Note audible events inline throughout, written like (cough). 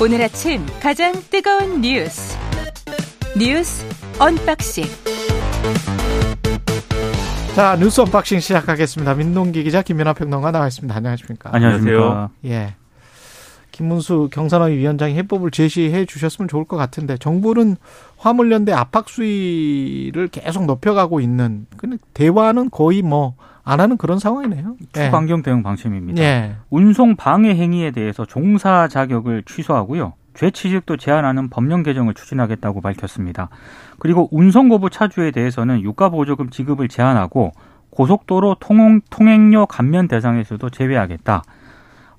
오늘 아침 가장 뜨거운 뉴스 뉴스 unboxing 자 뉴스 unboxing 시작하겠습니다. 민동기 기자 김민아 평론가 나와 있습니다. 안녕하십니까? 안녕하세요. 예. 김문수 경사노위 위원장이 해법을 제시해 주셨으면 좋을 것 같은데 정부는 화물연대 압박 수위를 계속 높여가고 있는 근데 대화는 거의 뭐 안 하는 그런 상황이네요. 초강경 대응 방침입니다. 예. 운송 방해 행위에 대해서 종사 자격을 취소하고요. 죄 취직도 제한하는 법령 개정을 추진하겠다고 밝혔습니다. 그리고 운송 거부 차주에 대해서는 유가 보조금 지급을 제한하고 고속도로 통행, 통행료 감면 대상에서도 제외하겠다.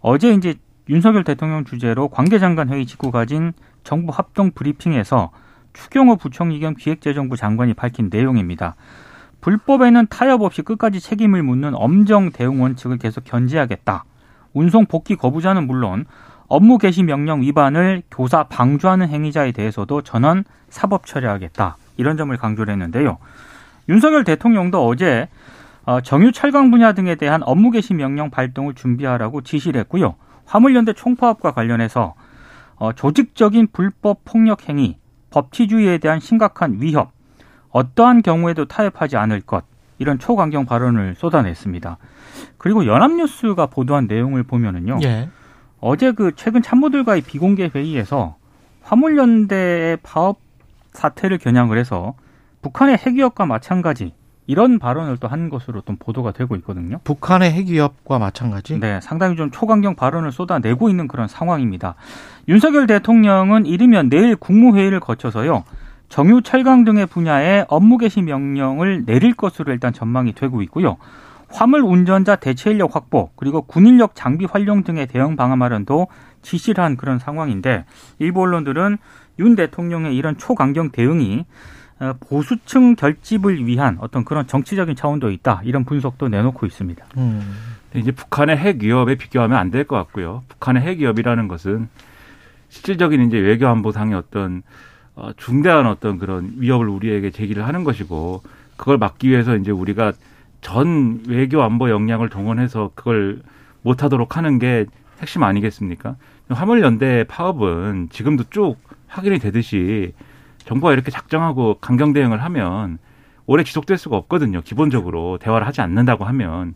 어제 이제 윤석열 대통령 주재로 관계장관 회의 직후 가진 정부 합동 브리핑에서 추경호 부총리 겸 기획재정부 장관이 밝힌 내용입니다. 불법에는 타협 없이 끝까지 책임을 묻는 엄정 대응 원칙을 계속 견지하겠다. 운송 복귀 거부자는 물론 업무 개시 명령 위반을 교사 방조하는 행위자에 대해서도 전원 사법 처리하겠다. 이런 점을 강조를 했는데요. 윤석열 대통령도 어제 어, 정유 철강 분야 등에 대한 업무 개시 명령 발동을 준비하라고 지시를 했고요. 화물연대 총파업과 관련해서 어, 조직적인 불법 폭력 행위, 법치주의에 대한 심각한 위협, 어떠한 경우에도 타협하지 않을 것 이런 초강경 발언을 쏟아냈습니다. 그리고 연합뉴스가 보도한 내용을 보면은요. 예. 어제 그 최근 참모들과의 비공개 회의에서 화물연대의 파업 사태를 겨냥을 해서 북한의 핵위협과 마찬가지 이런 발언을 또 한 것으로 또 보도가 되고 있거든요. 북한의 핵위협과 마찬가지. 네, 상당히 좀 초강경 발언을 쏟아내고 있는 그런 상황입니다. 윤석열 대통령은 이르면 내일 국무회의를 거쳐서요. 정유 철강 등의 분야에 업무 개시 명령을 내릴 것으로 일단 전망이 되고 있고요. 화물 운전자 대체 인력 확보 그리고 군 인력 장비 활용 등의 대응 방안 마련도 지시를 한 그런 상황인데 일부 언론들은 윤 대통령의 이런 초강경 대응이 어, 보수층 결집을 위한 어떤 그런 정치적인 차원도 있다 이런 분석도 내놓고 있습니다. 음. 이제 북한의 핵 위협에 비교하면 안 될 것 같고요. 북한의 핵 위협이라는 것은 실질적인 이제 외교 안보상의 어떤 어, 중대한 어떤 그런 위협을 우리에게 제기를 하는 것이고 그걸 막기 위해서 이제 우리가 전 외교 안보 역량을 동원해서 그걸 못하도록 하는 게 핵심 아니겠습니까? 화물연대 파업은 지금도 쭉 확인이 되듯이 정부가 이렇게 작정하고 강경 대응을 하면 오래 지속될 수가 없거든요. 기본적으로 대화를 하지 않는다고 하면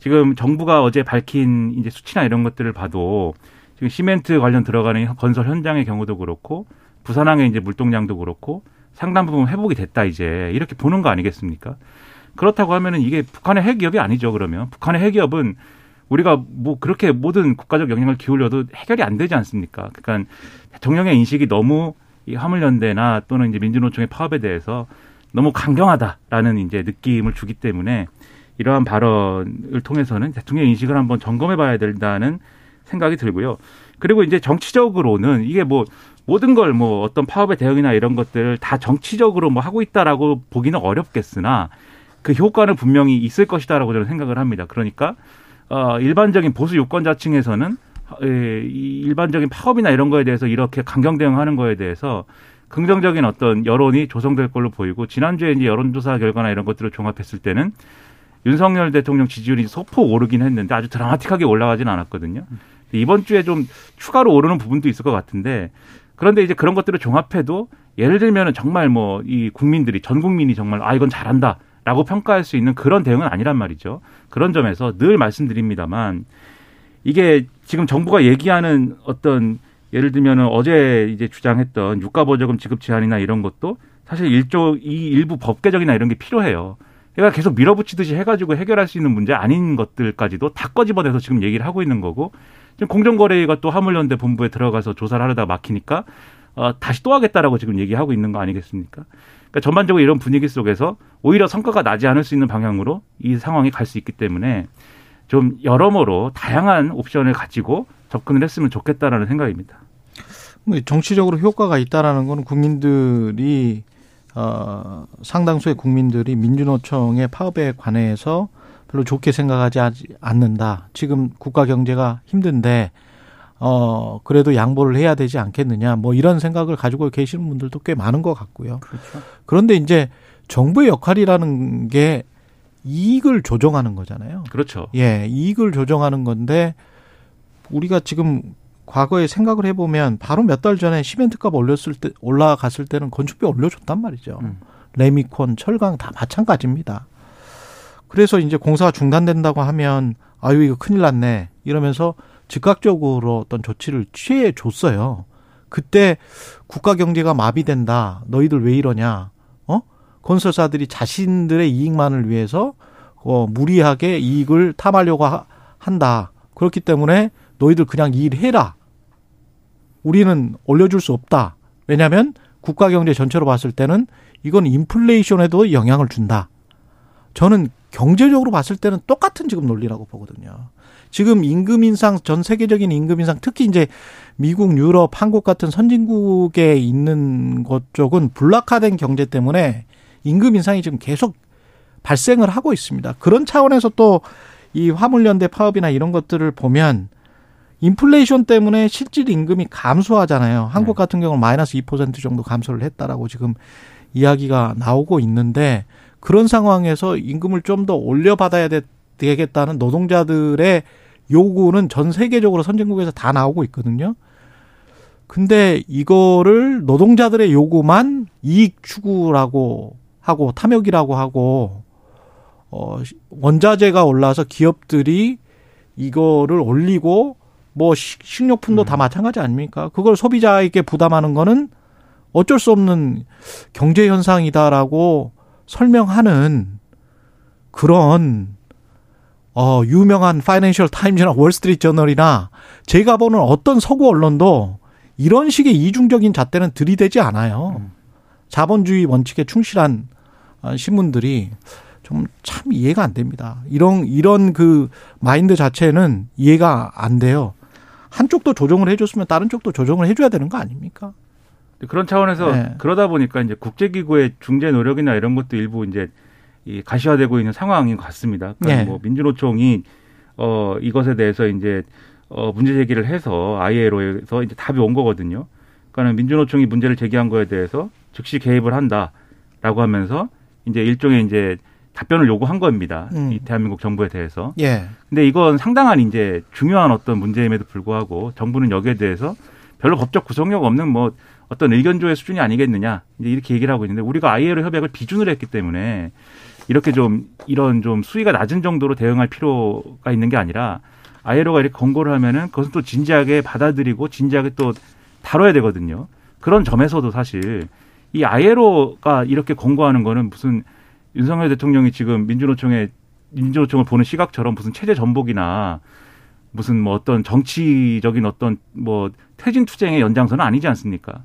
지금 정부가 어제 밝힌 이제 수치나 이런 것들을 봐도 지금 시멘트 관련 들어가는 건설 현장의 경우도 그렇고 부산항의 이제 물동량도 그렇고 상당 부분 회복이 됐다 이제 이렇게 보는 거 아니겠습니까? 그렇다고 하면은 이게 북한의 핵기업이 아니죠. 그러면 북한의 핵기업은 우리가 뭐 그렇게 모든 국가적 영향을 기울여도 해결이 안 되지 않습니까? 그러니까 대통령의 인식이 너무 이 화물연대나 또는 이제 민주노총의 파업에 대해서 너무 강경하다라는 이제 느낌을 주기 때문에 이러한 발언을 통해서는 대통령 인식을 한번 점검해 봐야 된다는 생각이 들고요. 그리고 이제 정치적으로는 이게 뭐 모든 걸 뭐 어떤 파업의 대응이나 이런 것들 다 정치적으로 뭐 하고 있다라고 보기는 어렵겠으나 그 효과는 분명히 있을 것이다라고 저는 생각을 합니다. 그러니까 어 일반적인 보수 유권자층에서는 이 일반적인 파업이나 이런 거에 대해서 이렇게 강경 대응하는 거에 대해서 긍정적인 어떤 여론이 조성될 걸로 보이고 지난주에 이제 여론조사 결과나 이런 것들을 종합했을 때는 윤석열 대통령 지지율이 소폭 오르긴 했는데 아주 드라마틱하게 올라가진 않았거든요. 이번 주에 좀 추가로 오르는 부분도 있을 것 같은데 그런데 이제 그런 것들을 종합해도 예를 들면은 정말 뭐 이 국민들이 전 국민이 정말 아 이건 잘한다 라고 평가할 수 있는 그런 대응은 아니란 말이죠. 그런 점에서 늘 말씀드립니다만 이게 지금 정부가 얘기하는 어떤 예를 들면은 어제 이제 주장했던 유가 보조금 지급 제한이나 이런 것도 사실 일조 이 일부 법 개정이나 이런 게 필요해요. 그러니까 계속 밀어붙이듯이 해가지고 해결할 수 있는 문제 아닌 것들까지도 다 꺼집어내서 지금 얘기를 하고 있는 거고 지금 공정거래위가 또 화물연대 본부에 들어가서 조사를 하려다가 막히니까 어, 다시 또 하겠다라고 지금 얘기하고 있는 거 아니겠습니까? 그러니까 전반적으로 이런 분위기 속에서 오히려 성과가 나지 않을 수 있는 방향으로 이 상황이 갈 수 있기 때문에 좀 여러모로 다양한 옵션을 가지고 접근을 했으면 좋겠다라는 생각입니다. 뭐 정치적으로 효과가 있다라는 거는 국민들이 어, 상당수의 국민들이 민주노총의 파업에 관해서 별로 좋게 생각하지 않는다. 지금 국가 경제가 힘든데 어 그래도 양보를 해야 되지 않겠느냐. 뭐 이런 생각을 가지고 계시는 분들도 꽤 많은 것 같고요. 그렇죠. 그런데 이제 정부의 역할이라는 게 이익을 조정하는 거잖아요. 그렇죠. 예, 이익을 조정하는 건데 우리가 지금 과거에 생각을 해보면 바로 몇 달 전에 시멘트값 올렸을 때 올라갔을 때는 건축비 올려줬단 말이죠. 음. 레미콘, 철강 다 마찬가지입니다. 그래서 이제 공사가 중단된다고 하면 아유 이거 큰일 났네 이러면서 즉각적으로 어떤 조치를 취해 줬어요. 그때 국가 경제가 마비된다. 너희들 왜 이러냐? 어? 건설사들이 자신들의 이익만을 위해서 어 무리하게 이익을 탐하려고 하, 한다. 그렇기 때문에 너희들 그냥 일해라. 우리는 올려줄 수 없다. 왜냐하면 국가 경제 전체로 봤을 때는 이건 인플레이션에도 영향을 준다. 저는 경제적으로 봤을 때는 똑같은 지금 논리라고 보거든요. 지금 임금 인상 전 세계적인 임금 인상 특히 이제 미국, 유럽, 한국 같은 선진국에 있는 것 쪽은 불락화된 경제 때문에 임금 인상이 지금 계속 발생을 하고 있습니다. 그런 차원에서 또 이 화물연대 파업이나 이런 것들을 보면 인플레이션 때문에 실질 임금이 감소하잖아요. 한국 네. 같은 경우는 마이너스 2% 정도 감소를 했다라고 지금 이야기가 나오고 있는데 그런 상황에서 임금을 좀 더 올려받아야 되겠다는 노동자들의 요구는 전 세계적으로 선진국에서 다 나오고 있거든요. 근데 이거를 노동자들의 요구만 이익 추구라고 하고 탐욕이라고 하고 어 원자재가 올라서 기업들이 이거를 올리고 뭐 식료품도 음. 다 마찬가지 아닙니까? 그걸 소비자에게 부담하는 거는 어쩔 수 없는 경제 현상이다라고 설명하는 그런 어, 유명한 파이낸셜 타임즈나 월스트리트 저널이나 제가 보는 어떤 서구 언론도 이런 식의 이중적인 잣대는 들이대지 않아요. 음. 자본주의 원칙에 충실한 어, 신문들이 좀 참 이해가 안 됩니다. 이런 이런 그 마인드 자체는 이해가 안 돼요. 한쪽도 조정을 해줬으면 다른 쪽도 조정을 해줘야 되는 거 아닙니까? 그런 차원에서 네. 그러다 보니까 이제 국제기구의 중재 노력이나 이런 것도 일부 이제 이 가시화되고 있는 상황인 것 같습니다. 그러니까 네. 뭐 민주노총이 어 이것에 대해서 이제 어 문제 제기를 해서 ILO에서 이제 답이 온 거거든요. 그러니까는 민주노총이 문제를 제기한 거에 대해서 즉시 개입을 한다라고 하면서 이제 일종의 이제 답변을 요구한 겁니다. 음. 이 대한민국 정부에 대해서. 예. 근데 이건 상당한 이제 중요한 어떤 문제임에도 불구하고 정부는 여기에 대해서 별로 법적 구속력 없는 뭐 어떤 의견조의 수준이 아니겠느냐 이제 이렇게 얘기를 하고 있는데 우리가 ILO 협약을 비준을 했기 때문에 이렇게 좀 이런 좀 수위가 낮은 정도로 대응할 필요가 있는 게 아니라 ILO가 이렇게 권고를 하면은 그것은 또 진지하게 받아들이고 진지하게 또 다뤄야 되거든요. 그런 점에서도 사실 이 ILO가 이렇게 권고하는 거는 무슨 윤석열 대통령이 지금 민주노총에 민주노총을 보는 시각처럼 무슨 체제 전복이나 무슨 뭐 어떤 정치적인 어떤 뭐 퇴진 투쟁의 연장선은 아니지 않습니까?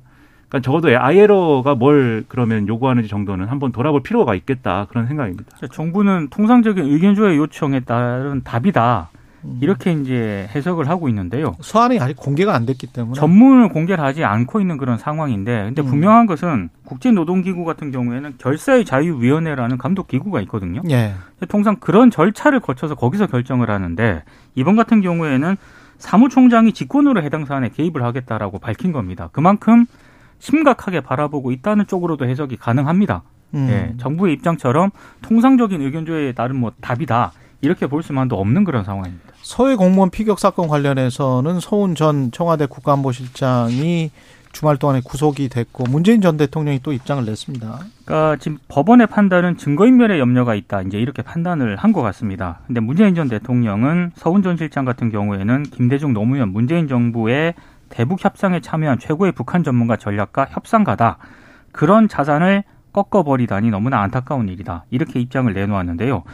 그러니까 적어도 ILO가 뭘 그러면 요구하는지 정도는 한번 돌아볼 필요가 있겠다 그런 생각입니다. 정부는 통상적인 의견 조회 요청에 따른 답이다. 음. 이렇게 이제 해석을 하고 있는데요. 소환이 아직 공개가 안 됐기 때문에 전문을 공개를 하지 않고 있는 그런 상황인데, 근데 음. 분명한 것은 국제노동기구 같은 경우에는 결사의 자유위원회라는 감독 기구가 있거든요. 예. 통상 그런 절차를 거쳐서 거기서 결정을 하는데 이번 같은 경우에는 사무총장이 직권으로 해당 사안에 개입을 하겠다라고 밝힌 겁니다. 그만큼 심각하게 바라보고 있다는 쪽으로도 해석이 가능합니다. 음. 예, 정부의 입장처럼 통상적인 의견조회에 따른 뭐 답이다. 이렇게 볼 수만도 없는 그런 상황입니다. 서해 공무원 피격 사건 관련해서는 서훈 전 청와대 국가안보실장이 주말 동안에 구속이 됐고 문재인 전 대통령이 또 입장을 냈습니다. 그러니까 지금 법원의 판단은 증거인멸의 염려가 있다. 이제 이렇게 판단을 한 것 같습니다. 근데 문재인 전 대통령은 서훈 전 실장 같은 경우에는 김대중 노무현 문재인 정부의 대북 협상에 참여한 최고의 북한 전문가 전략가 협상가다. 그런 자산을 꺾어버리다니 너무나 안타까운 일이다. 이렇게 입장을 내놓았는데요.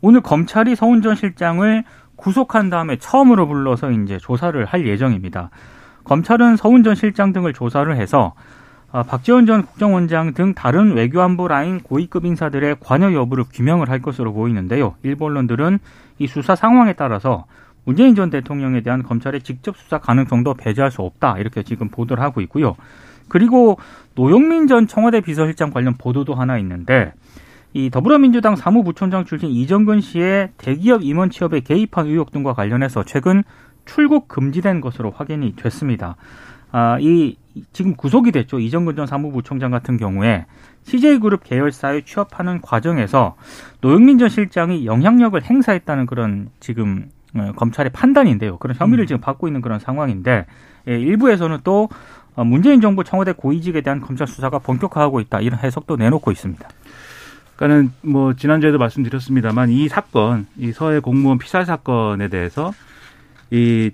오늘 검찰이 서훈 전 실장을 구속한 다음에 처음으로 불러서 이제 조사를 할 예정입니다. 검찰은 서훈 전 실장 등을 조사를 해서 아, 박지원 전 국정원장 등 다른 외교안보 라인 고위급 인사들의 관여 여부를 규명을 할 것으로 보이는데요. 일본 언론들은 이 수사 상황에 따라서 문재인 전 대통령에 대한 검찰의 직접 수사 가능성도 배제할 수 없다. 이렇게 지금 보도를 하고 있고요. 그리고 노영민 전 청와대 비서실장 관련 보도도 하나 있는데 이 더불어민주당 사무부총장 출신 이정근 씨의 대기업 임원 취업에 개입한 의혹 등과 관련해서 최근 출국 금지된 것으로 확인이 됐습니다. 아, 이 지금 구속이 됐죠. 이정근 전 사무부총장 같은 경우에 CJ그룹 계열사에 취업하는 과정에서 노영민 전 실장이 영향력을 행사했다는 그런 지금 어, 검찰의 판단인데요. 그런 혐의를 음. 지금 받고 있는 그런 상황인데 예, 일부에서는 또 어, 문재인 정부 청와대 고위직에 대한 검찰 수사가 본격화하고 있다 이런 해석도 내놓고 있습니다. 그러니까는 뭐 지난주에도 말씀드렸습니다만 이 사건, 이 서해 공무원 피살 사건에 대해서 이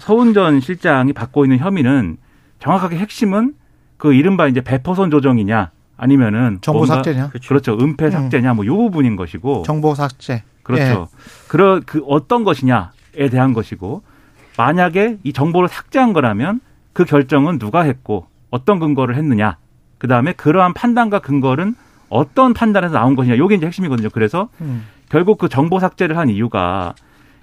서운전 실장이 받고 있는 혐의는 정확하게 핵심은 그 이른바 이제 배포선 조정이냐 아니면은 정보 삭제냐? 그렇죠. 은폐 삭제냐 뭐요 부분인 것이고 정보 삭제. 그렇죠. 그러 그 어떤 것이냐에 대한 것이고 만약에 이 정보를 삭제한 거라면 그 결정은 누가 했고 어떤 근거를 했느냐. 그 다음에 그러한 판단과 근거는 어떤 판단에서 나온 것이냐. 요게 이제 핵심이거든요. 그래서 음. 결국 그 정보 삭제를 한 이유가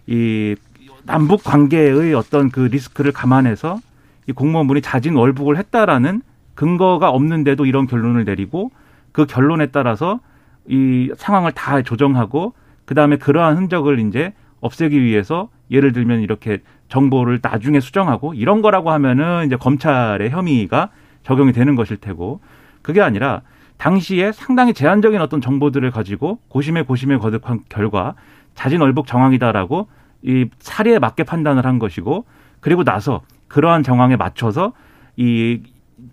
이 남북 관계의 어떤 그 리스크를 감안해서 이 공무원분이 자진 월북을 했다라는 근거가 없는데도 이런 결론을 내리고 그 결론에 따라서 이 상황을 다 조정하고 그 다음에 그러한 흔적을 이제 없애기 위해서 예를 들면 이렇게 정보를 나중에 수정하고 이런 거라고 하면은 이제 검찰의 혐의가 적용이 되는 것일 테고 그게 아니라 당시에 상당히 제한적인 어떤 정보들을 가지고 고심에 고심에 거듭한 결과 자진 월북 정황이다라고 이 사례에 맞게 판단을 한 것이고 그리고 나서 그러한 정황에 맞춰서 이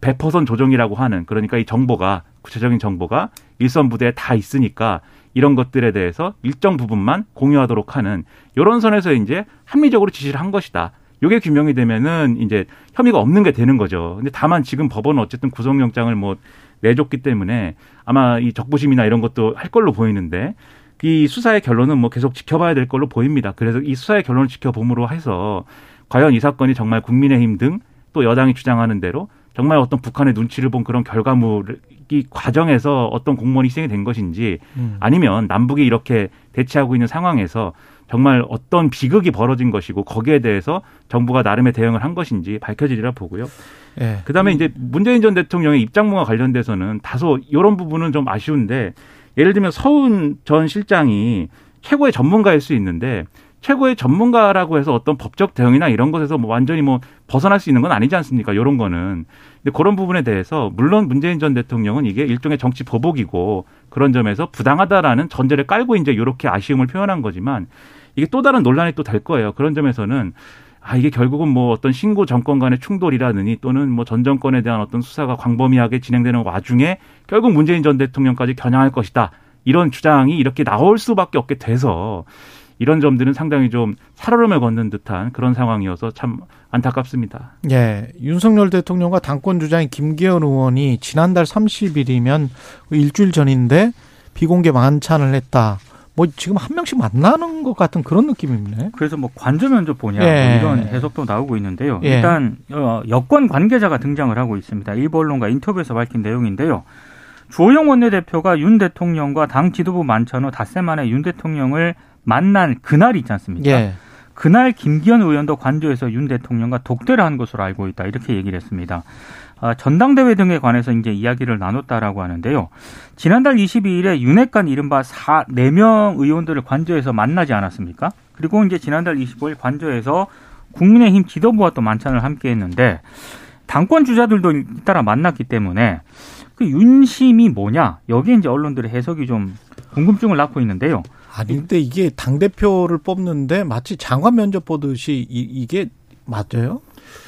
배포선 조정이라고 하는 그러니까 이 정보가 구체적인 정보가 일선 부대에 다 있으니까 이런 것들에 대해서 일정 부분만 공유하도록 하는 이런 선에서 이제 합리적으로 지시를 한 것이다. 요게 규명이 되면은 이제 혐의가 없는 게 되는 거죠. 근데 다만 지금 법원은 어쨌든 구속영장을 뭐 내줬기 때문에 아마 이 적부심이나 이런 것도 할 걸로 보이는데 이 수사의 결론은 뭐 계속 지켜봐야 될 걸로 보입니다. 그래서 이 수사의 결론을 지켜봄으로 해서 과연 이 사건이 정말 국민의힘 등 또 여당이 주장하는 대로 정말 어떤 북한의 눈치를 본 그런 결과물이 과정에서 어떤 공무원이 희생이 된 것인지 음. 아니면 남북이 이렇게 대치하고 있는 상황에서 정말 어떤 비극이 벌어진 것이고 거기에 대해서 정부가 나름의 대응을 한 것인지 밝혀지리라 보고요. 예. 그다음에 이제 문재인 전 대통령의 입장문과 관련돼서는 다소 이런 부분은 좀 아쉬운데 예를 들면 서훈 전 실장이 최고의 전문가일 수 있는데 최고의 전문가라고 해서 어떤 법적 대응이나 이런 것에서 뭐 완전히 뭐 벗어날 수 있는 건 아니지 않습니까? 이런 거는. 근데 그런 부분에 대해서 물론 문재인 전 대통령은 이게 일종의 정치 보복이고 그런 점에서 부당하다라는 전제를 깔고 이제 이렇게 아쉬움을 표현한 거지만 이게 또 다른 논란이 또 될 거예요. 그런 점에서는 아, 이게 결국은 뭐 어떤 신고 정권 간의 충돌이라느니 또는 뭐 전 정권에 대한 어떤 수사가 광범위하게 진행되는 와중에 결국 문재인 전 대통령까지 겨냥할 것이다. 이런 주장이 이렇게 나올 수밖에 없게 돼서 이런 점들은 상당히 좀 살얼음을 걷는 듯한 그런 상황이어서 참 안타깝습니다. 예. 윤석열 대통령과 당권 주자인 김기현 의원이 지난달 30일이면 일주일 전인데 비공개 만찬을 했다. 뭐 지금 한 명씩 만나는 것 같은 그런 느낌이네. 그래서 뭐 관저 면접 보냐 예. 뭐 이런 해석도 나오고 있는데요. 예. 일단 어, 여권 관계자가 등장을 하고 있습니다. 일부 언론과 인터뷰에서 밝힌 내용인데요. 주호영 원내대표가 윤 대통령과 당 지도부 만찬 후 닷새 만에 윤 대통령을 만난 그날이 있지 않습니까? 예. 그날 김기현 의원도 관저에서 윤 대통령과 독대를 한 것으로 알고 있다 이렇게 얘기를 했습니다. 아, 전당대회 등에 관해서 이제 이야기를 나눴다라고 하는데요. 지난달 22일에 윤핵관 이른바 4, 4명 의원들을 관저에서 만나지 않았습니까? 그리고 이제 지난달 25일 관저에서 국민의힘 지도부와 또 만찬을 함께 했는데 당권 주자들도 잇따라 만났기 때문에 그 윤심이 뭐냐 여기에 이제 언론들의 해석이 좀 궁금증을 낳고 있는데요. 아니 근데 이게 당 대표를 뽑는데 마치 장관 면접 보듯이 이, 이 게 맞아요?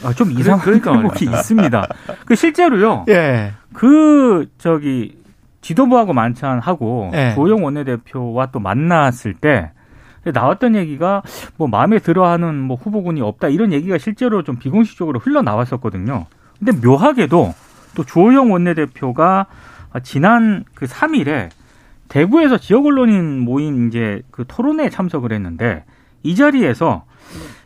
아, 좀 이상한 그러니까 대목이. 있습니다. 그 실제로요. 예. 그 저기 지도부하고 만찬하고 네. 조영 원내대표와 또 만났을 때 나왔던 얘기가 뭐 마음에 들어하는 뭐 후보군이 없다 이런 얘기가 실제로 좀 비공식적으로 흘러 나왔었거든요. 근데 묘하게도 또 조영 원내대표가 지난 그 3일에 대구에서 지역 언론인 모임 이제 그 토론회에 참석을 했는데 이 자리에서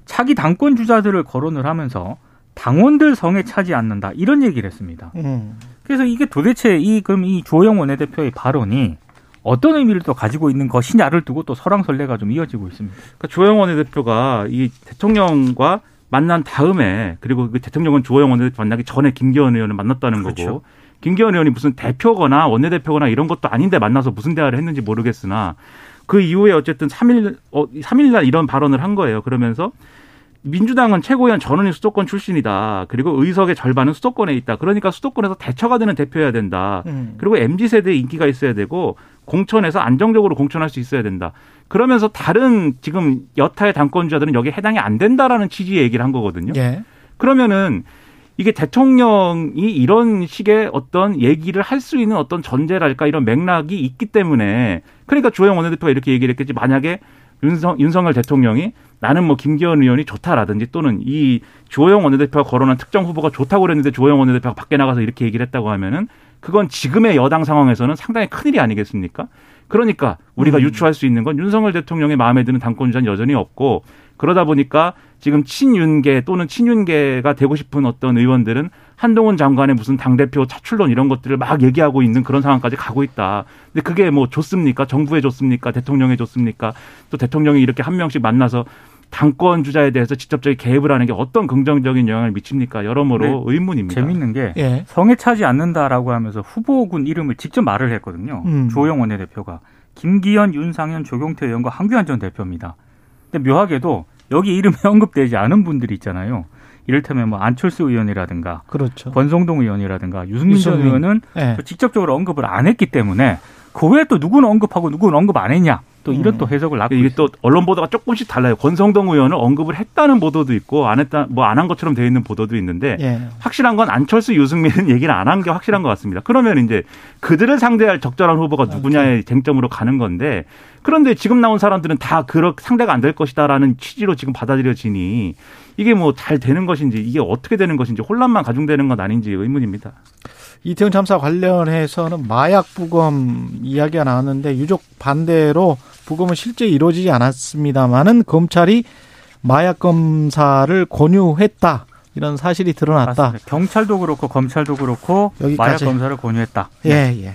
차기 당권 주자들을 거론을 하면서 당원들 성에 차지 않는다 이런 얘기를 했습니다. 음. 그래서 이게 도대체 이 그럼 이 조영 원내대표의 발언이 어떤 의미를 또 가지고 있는 것이냐를 두고 또 설왕설래가 좀 이어지고 있습니다. 그러니까 조영원 원내대표가 이 대통령과 만난 다음에 그리고 그 대통령은 조영원 원내대표 만나기 전에 김기현 의원을 만났다는 그렇죠. 거고 김기현 의원이 무슨 대표거나 원내대표거나 이런 것도 아닌데 만나서 무슨 대화를 했는지 모르겠으나 그 이후에 어쨌든 3일 어 3일날 이런 발언을 한 거예요. 그러면서 민주당은 최고위원 전원이 수도권 출신이다. 그리고 의석의 절반은 수도권에 있다. 그러니까 수도권에서 대처가 되는 대표여야 된다. 음. 그리고 MZ 세대에 인기가 있어야 되고 공천에서 안정적으로 공천할 수 있어야 된다. 그러면서 다른 지금 여타의 당권주자들은 여기에 해당이 안 된다라는 취지의 얘기를 한 거거든요. 예. 그러면은 이게 대통령이 이런 식의 어떤 얘기를 할 수 있는 어떤 전제랄까 이런 맥락이 있기 때문에 그러니까 주호영 원내대표가 이렇게 얘기를 했겠지 만약에 윤석, 윤석열 대통령이 나는 뭐 김기현 의원이 좋다라든지 또는 이 주호영 원내대표가 거론한 특정 후보가 좋다고 그랬는데 주호영 원내대표가 밖에 나가서 이렇게 얘기를 했다고 하면은 그건 지금의 여당 상황에서는 상당히 큰일이 아니겠습니까? 그러니까 우리가 음. 유추할 수 있는 건 윤석열 대통령의 마음에 드는 당권주자는 여전히 없고 그러다 보니까 지금 친윤계 또는 친윤계가 되고 싶은 어떤 의원들은 한동훈 장관의 무슨 당대표 차출론 이런 것들을 막 얘기하고 있는 그런 상황까지 가고 있다. 근데 그게 뭐 좋습니까? 정부에 좋습니까? 대통령에 좋습니까? 또 대통령이 이렇게 한 명씩 만나서 당권 주자에 대해서 직접적인 개입을 하는 게 어떤 긍정적인 영향을 미칩니까? 여러모로 의문입니다. 재밌는 게 예. 성에 차지 않는다라고 하면서 후보군 이름을 직접 말을 했거든요. 음. 조영 원내대표가 김기현, 윤상현, 조경태 의원과 한규환 전 대표입니다. 근데 묘하게도 여기 이름이 (laughs) 언급되지 않은 분들이 있잖아요. 이를테면 뭐 안철수 의원이라든가 그렇죠. 권성동 의원이라든가 유승민 전 유승민. 의원은 예. 직접적으로 언급을 안 했기 때문에 그 외에 또 누구는 언급하고 누구는 언급 안 했냐 또 이런 음. 또 해석을 낳고 이게 있습니다. 또 언론 보도가 조금씩 달라요. 권성동 의원을 언급을 했다는 보도도 있고 안 했다 뭐 안 한 것처럼 되어 있는 보도도 있는데 예. 확실한 건 안철수 유승민은 얘기를 안 한 게 확실한 것 같습니다. 그러면 이제 그들을 상대할 적절한 후보가 누구냐의 쟁점으로 가는 건데 그런데 지금 나온 사람들은 다 그렇 상대가 안 될 것이다라는 취지로 지금 받아들여지니 이게 뭐 잘 되는 것인지 이게 어떻게 되는 것인지 혼란만 가중되는 건 아닌지 의문입니다. 이태원 참사 관련해서는 마약 부검 이야기가 나왔는데 유족 반대로 부검은 실제 이루어지지 않았습니다만은 검찰이 마약 검사를 권유했다 이런 사실이 드러났다. 맞습니다. 경찰도 그렇고 검찰도 그렇고 여기까지. 마약 검사를 권유했다. 예 예.